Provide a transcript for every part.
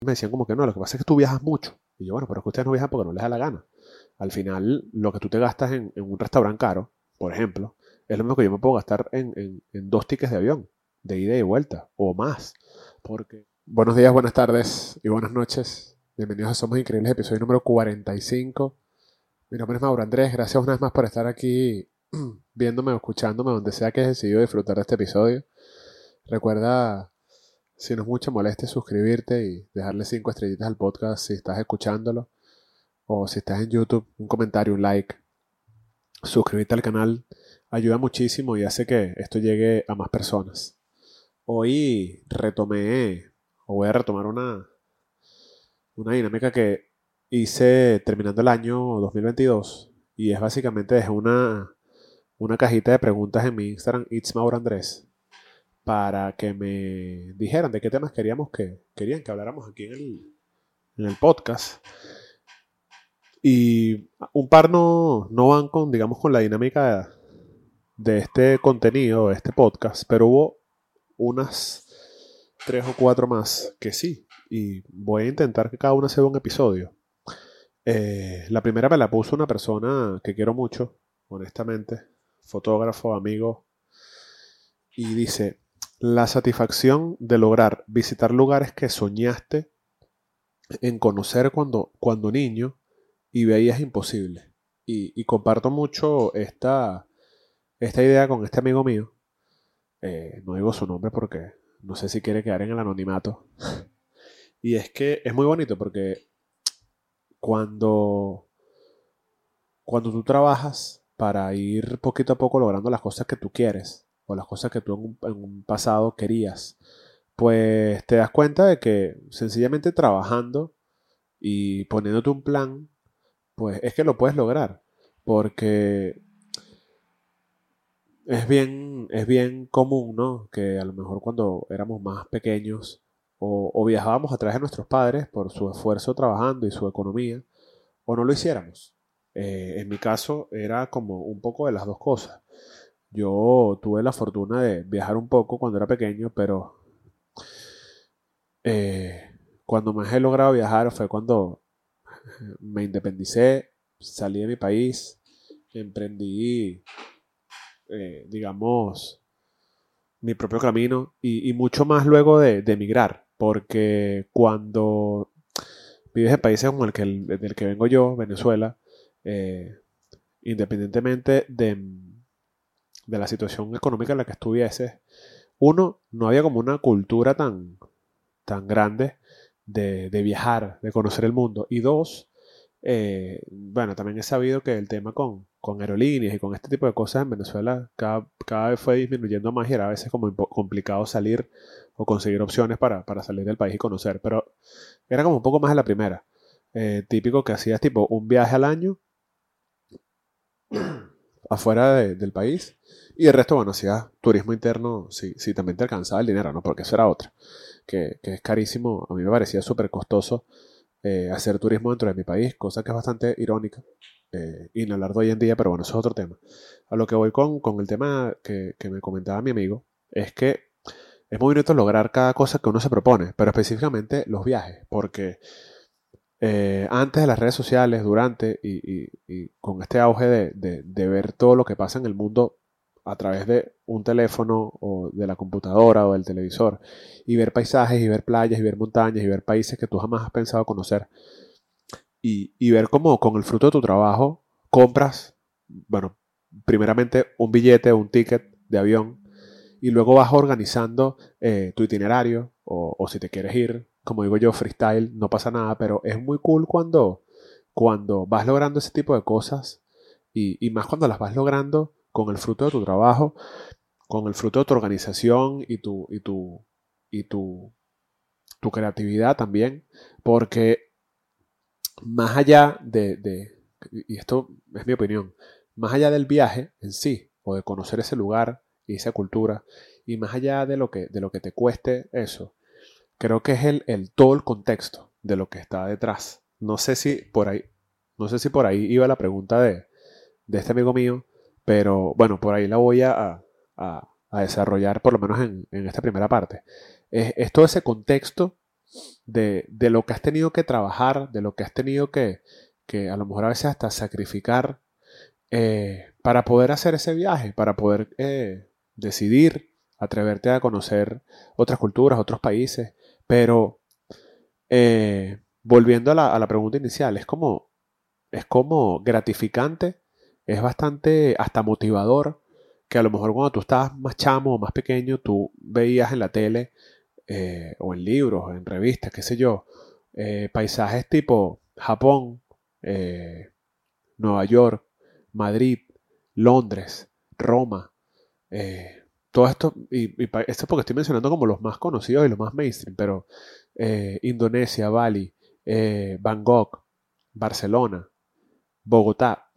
me decían como que no, lo que pasa es que tú viajas mucho. Y yo, bueno, pero es que ustedes no viajan porque no les da la gana. Al final, lo que tú te gastas en, un restaurante caro, por ejemplo, es lo mismo que yo me puedo gastar en, en, dos tickets de avión, de ida y vuelta, o más. Porque. Buenos días, buenas tardes y buenas noches. Bienvenidos a Somos Increíbles, episodio número 45. Mi nombre es Mauro Andrés, gracias una vez más por estar aquí viéndome escuchándome donde sea que hayas decidido disfrutar de este episodio. Recuerda si no es mucha molestia suscribirte y dejarle cinco estrellitas al podcast si estás escuchándolo. O si estás en YouTube, un comentario, un like. Suscribirte al canal ayuda muchísimo y hace que esto llegue a más personas. Hoy retomé, o voy a retomar una, una dinámica que hice terminando el año 2022 y es básicamente dejé una, una cajita de preguntas en mi Instagram, It's Mauro Andrés, para que me dijeran de qué temas queríamos que querían que habláramos aquí en el, en el podcast. Y un par no, no van con, digamos, con la dinámica de este contenido, de este podcast, pero hubo unas tres o cuatro más que sí. Y voy a intentar que cada una sea un episodio. Eh, la primera me la puso una persona que quiero mucho, honestamente, fotógrafo, amigo, y dice, la satisfacción de lograr visitar lugares que soñaste en conocer cuando, cuando niño y veías imposible. Y, comparto mucho esta, esta idea con este amigo mío. Eh, no digo su nombre porque no sé si quiere quedar en el anonimato. y es que es muy bonito porque cuando, cuando tú trabajas para ir poquito a poco logrando las cosas que tú quieres, o las cosas que tú en un, pasado querías, pues te das cuenta de que sencillamente trabajando y poniéndote un plan, pues es que lo puedes lograr. Porque es bien, es bien común, ¿no? Que a lo mejor cuando éramos más pequeños o, viajábamos a través de nuestros padres por su esfuerzo trabajando y su economía, o no lo hiciéramos. Eh, en mi caso era como un poco de las dos cosas. Yo tuve la fortuna de viajar un poco cuando era pequeño, pero eh, cuando más he logrado viajar fue cuando me independicé, salí de mi país, emprendí, eh, digamos, mi propio camino y, mucho más luego de, emigrar, porque cuando vives en países como el que, del que vengo yo, Venezuela, eh, independientemente de de la situación económica en la que estuviese, uno, no había como una cultura tan, tan grande de, viajar, de conocer el mundo. Y dos, eh, bueno, también he sabido que el tema con, con, aerolíneas y con este tipo de cosas en Venezuela cada, cada, vez fue disminuyendo más y era a veces como complicado salir o conseguir opciones para, salir del país y conocer. Pero era como un poco más de la primera. Eh, típico que hacías tipo un viaje al año afuera del país. Y el resto, bueno, hacía turismo interno, sí, sí, también te alcanzaba el dinero, ¿no? Porque eso era otra, que, es carísimo. A mí me parecía súper costoso eh, hacer turismo dentro de mi país, cosa que es bastante irónica. Eh, y no hablar de hoy en día, pero bueno, eso es otro tema. A lo que voy con, con el tema que, que me comentaba mi amigo, es que es muy bonito lograr cada cosa que uno se propone, pero específicamente los viajes, porque eh, antes de las redes sociales, durante y, con este auge de, ver todo lo que pasa en el mundo a través de un teléfono o de la computadora o del televisor y ver paisajes y ver playas y ver montañas y ver países que tú jamás has pensado conocer y, ver cómo con el fruto de tu trabajo compras, bueno, primeramente un billete, un ticket de avión y luego vas organizando eh, tu itinerario o si te quieres ir como digo yo, freestyle, no pasa nada, pero es muy cool cuando, cuando vas logrando ese tipo de cosas y, más cuando las vas logrando con el fruto de tu trabajo, con el fruto de tu organización y tu, y tu, y tu, tu creatividad también, porque más allá de, de, y esto es mi opinión, más allá del viaje en sí, o de conocer ese lugar y esa cultura, y más allá de lo que, de lo que te cueste eso, creo que es el, todo el contexto de lo que está detrás. No sé si por ahí, no sé si por ahí iba la pregunta de, este amigo mío, pero bueno, por ahí la voy a, desarrollar por lo menos en, esta primera parte. Es, todo ese contexto de, lo que has tenido que trabajar, de lo que has tenido que, que a lo mejor a veces hasta sacrificar eh, para poder hacer ese viaje, para poder eh, decidir, atreverte a conocer otras culturas, otros países. Pero eh, volviendo a la, a la, pregunta inicial, es como, es como gratificante, es bastante hasta motivador que a lo mejor cuando tú estabas más chamo o más pequeño, tú veías en la tele o en libros, en revistas, qué sé yo, paisajes tipo Japón, Nueva York, Madrid, Londres, Roma, eh, todo esto, y, esto es porque estoy mencionando como los más conocidos y los más mainstream, pero eh, Indonesia, Bali, eh, Bangkok, Barcelona, Bogotá,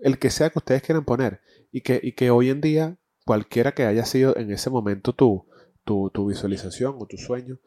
el que sea que ustedes quieran poner, y que, y que hoy en día, cualquiera que haya sido en ese momento tu, tu, tu visualización o tu sueño,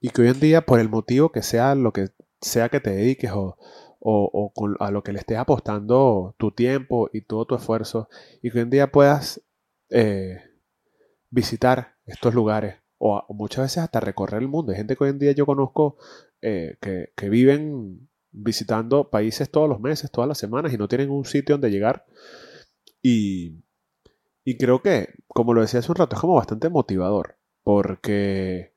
y que hoy en día, por el motivo que sea lo que sea que te dediques o, o, a lo que le estés apostando tu tiempo y todo tu esfuerzo y que hoy en día puedas eh, visitar estos lugares o, muchas veces hasta recorrer el mundo. Hay gente que hoy en día yo conozco eh, que, viven visitando países todos los meses, todas las semanas y no tienen un sitio donde llegar. Y, creo que, como lo decía hace un rato, es como bastante motivador porque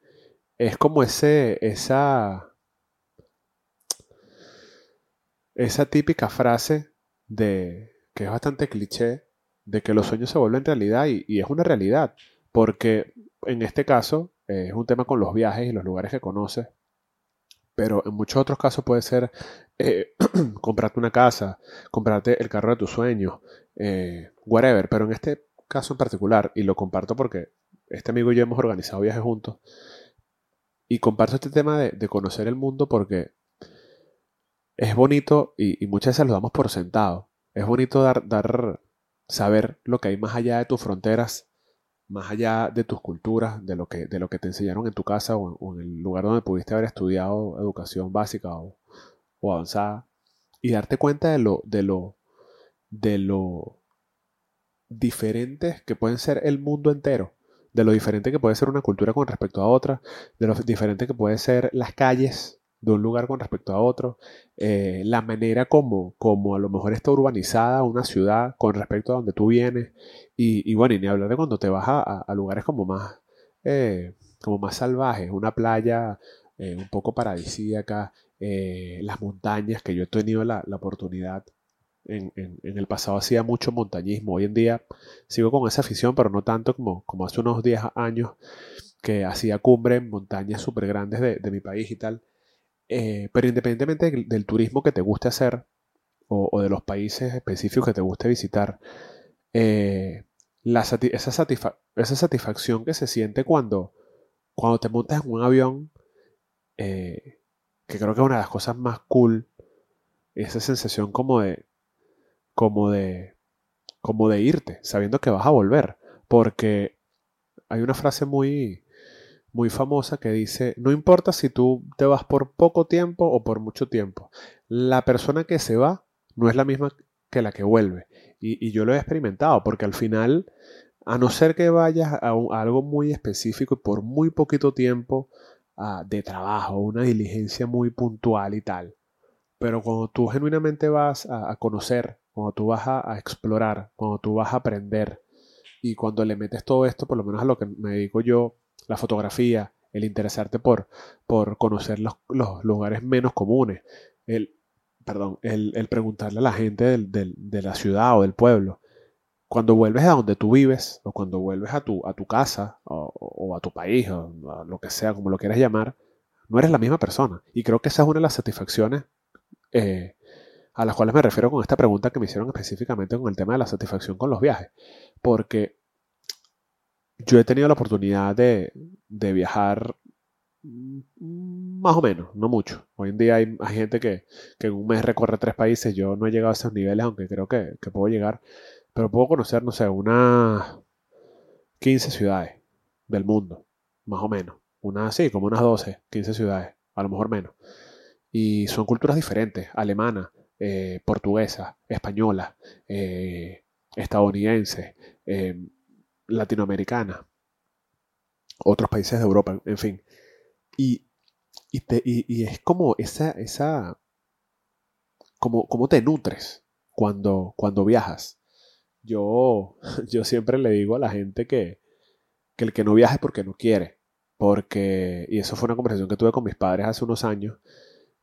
es como ese, esa esa típica frase de que es bastante cliché de que los sueños se vuelven realidad y, es una realidad porque en este caso eh, es un tema con los viajes y los lugares que conoces pero en muchos otros casos puede ser eh, comprarte una casa, comprarte el carro de tus sueños, eh, whatever. Pero en este caso en particular, y lo comparto porque este amigo y yo hemos organizado viajes juntos, y comparto este tema de conocer el mundo porque es bonito y, muchas veces lo damos por sentado. Es bonito dar, dar, saber lo que hay más allá de tus fronteras, más allá de tus culturas, de lo que, de lo que te enseñaron en tu casa o, en el lugar donde pudiste haber estudiado educación básica o, avanzada. Y darte cuenta de lo, de lo, de lo diferentes que pueden ser el mundo entero de lo diferente que puede ser una cultura con respecto a otra, de lo diferente que puede ser las calles de un lugar con respecto a otro, eh, la manera como, como a lo mejor está urbanizada una ciudad con respecto a donde tú vienes, y, bueno, y ni hablar de cuando te vas a, lugares como más, eh, como más salvajes, una playa eh, un poco paradisíaca, las montañas, que yo he tenido la, oportunidad en, el pasado hacía mucho montañismo. Hoy en día sigo con esa afición, pero no tanto como, como hace unos 10 años que hacía cumbre en montañas súper grandes de, de, mi país y tal. Eh, pero independientemente del, turismo que te guste hacer o, de los países específicos que te guste visitar, eh, esa, satisfacción que se siente cuando, cuando te montas en un avión, eh, que creo que es una de las cosas más cool, esa sensación como de, como de, como de irte, sabiendo que vas a volver, porque hay una frase muy, muy famosa que dice, no importa si tú te vas por poco tiempo o por mucho tiempo, la persona que se va no es la misma que la que vuelve. Y, yo lo he experimentado, porque al final, a no ser que vayas a, algo muy específico y por muy poquito tiempo ah, de trabajo, una diligencia muy puntual y tal, pero cuando tú genuinamente vas a, conocer, cuando tú vas a, a explorar, cuando tú vas a aprender, y cuando le metes todo esto, por lo menos a lo que me dedico yo, la fotografía, el interesarte por, por conocer los, lugares menos comunes, el, perdón, el, preguntarle a la gente de la ciudad o del pueblo. Cuando vuelves a donde tú vives, o cuando vuelves a tu, a tu casa, o, a tu país, o a lo que sea, como lo quieras llamar, no eres la misma persona. Y creo que esa es una de las satisfacciones eh, a las cuales me refiero con esta pregunta que me hicieron específicamente con el tema de la satisfacción con los viajes. Porque yo he tenido la oportunidad de, viajar mm, más o menos, no mucho. Hoy en día hay, gente que, en un mes recorre tres países. Yo no he llegado a esos niveles, aunque creo que, puedo llegar. Pero puedo conocer, no sé, unas 15 ciudades del mundo, más o menos. Unas, sí, como unas 12, 15 ciudades, a lo mejor menos. Y son culturas diferentes, alemana, eh, portuguesa, española, eh, estadounidense, eh, latinoamericana, otros países de Europa, en fin. Y y, te, y, es como esa, esa, como, como te nutres cuando, cuando viajas. Yo, yo siempre le digo a la gente que, que el que no viaja es porque no quiere. Porque, y eso fue una conversación que tuve con mis padres hace unos años,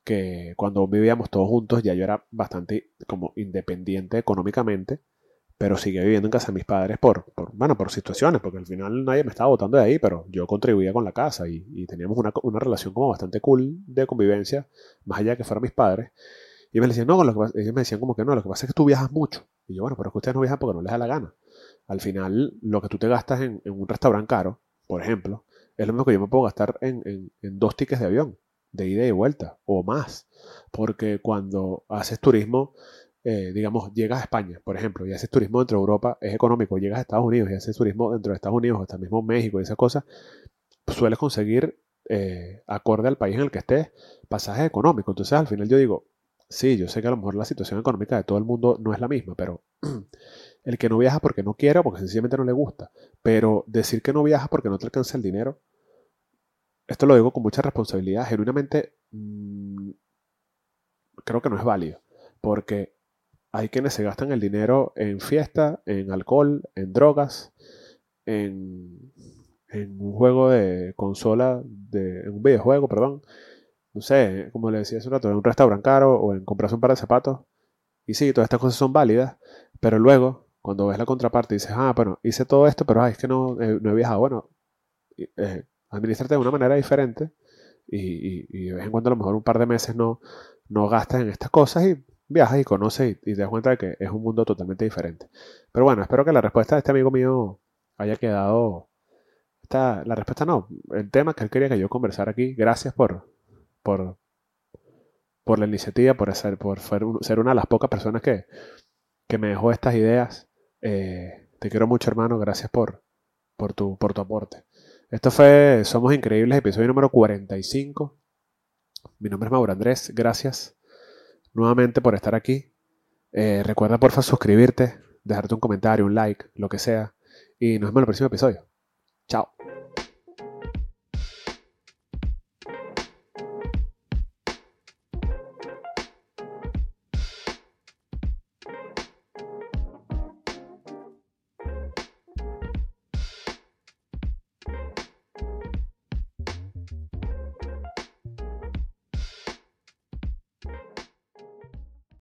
que cuando vivíamos todos juntos ya yo era bastante como independiente económicamente, pero seguía viviendo en casa de mis padres por, por, bueno, por situaciones, porque al final nadie me estaba votando de ahí, pero yo contribuía con la casa y, teníamos una, una, relación como bastante cool de convivencia, más allá de que fueran mis padres. Y me decían, no, lo que, ellos me decían como que no, lo que pasa es que tú viajas mucho. Y yo, bueno, pero es que ustedes no viajan porque no les da la gana. Al final, lo que tú te gastas en, en un restaurante caro, por ejemplo, es lo mismo que yo me puedo gastar en, en, en dos tickets de avión, de ida y vuelta, o más. Porque cuando haces turismo, eh, digamos, llegas a España, por ejemplo, y haces turismo dentro de Europa, es económico, llegas a Estados Unidos y haces turismo dentro de Estados Unidos, hasta mismo México y esas cosas, sueles conseguir, eh, acorde al país en el que estés, pasajes económicos. Entonces, al final yo digo, sí, yo sé que a lo mejor la situación económica de todo el mundo no es la misma, pero el que no viaja porque no quiere o porque sencillamente no le gusta, pero decir que no viaja porque no te alcanza el dinero, esto lo digo con mucha responsabilidad, genuinamente mmm, creo que no es válido, porque hay quienes se gastan el dinero en fiesta, en alcohol, en drogas, en, en un juego de consola, de, en un videojuego, perdón. No sé, como le decía hace un rato, en un restaurante caro o en comprarse un par de zapatos. Y sí, todas estas cosas son válidas, pero luego, cuando ves la contraparte dices, ah, bueno, hice todo esto, pero ay, es que no, eh, no he viajado. Bueno, eh, administrate de una manera diferente y, y, y, de vez en cuando a lo mejor un par de meses no, no gastas en estas cosas y viajas y conoces y, te das cuenta de que es un mundo totalmente diferente. Pero bueno, espero que la respuesta de este amigo mío haya quedado... Esta, la respuesta no, el tema que él quería que yo conversara aquí. Gracias por, por, por la iniciativa, por ser, por ser una de las pocas personas que, que me dejó estas ideas. Eh, te quiero mucho, hermano. Gracias por, por, tu, por tu aporte. Esto fue Somos Increíbles, episodio número 45. Mi nombre es Mauro Andrés. Gracias nuevamente por estar aquí. Eh, recuerda porfa suscribirte, dejarte un comentario, un like, lo que sea. Y nos vemos en el próximo episodio. Chao.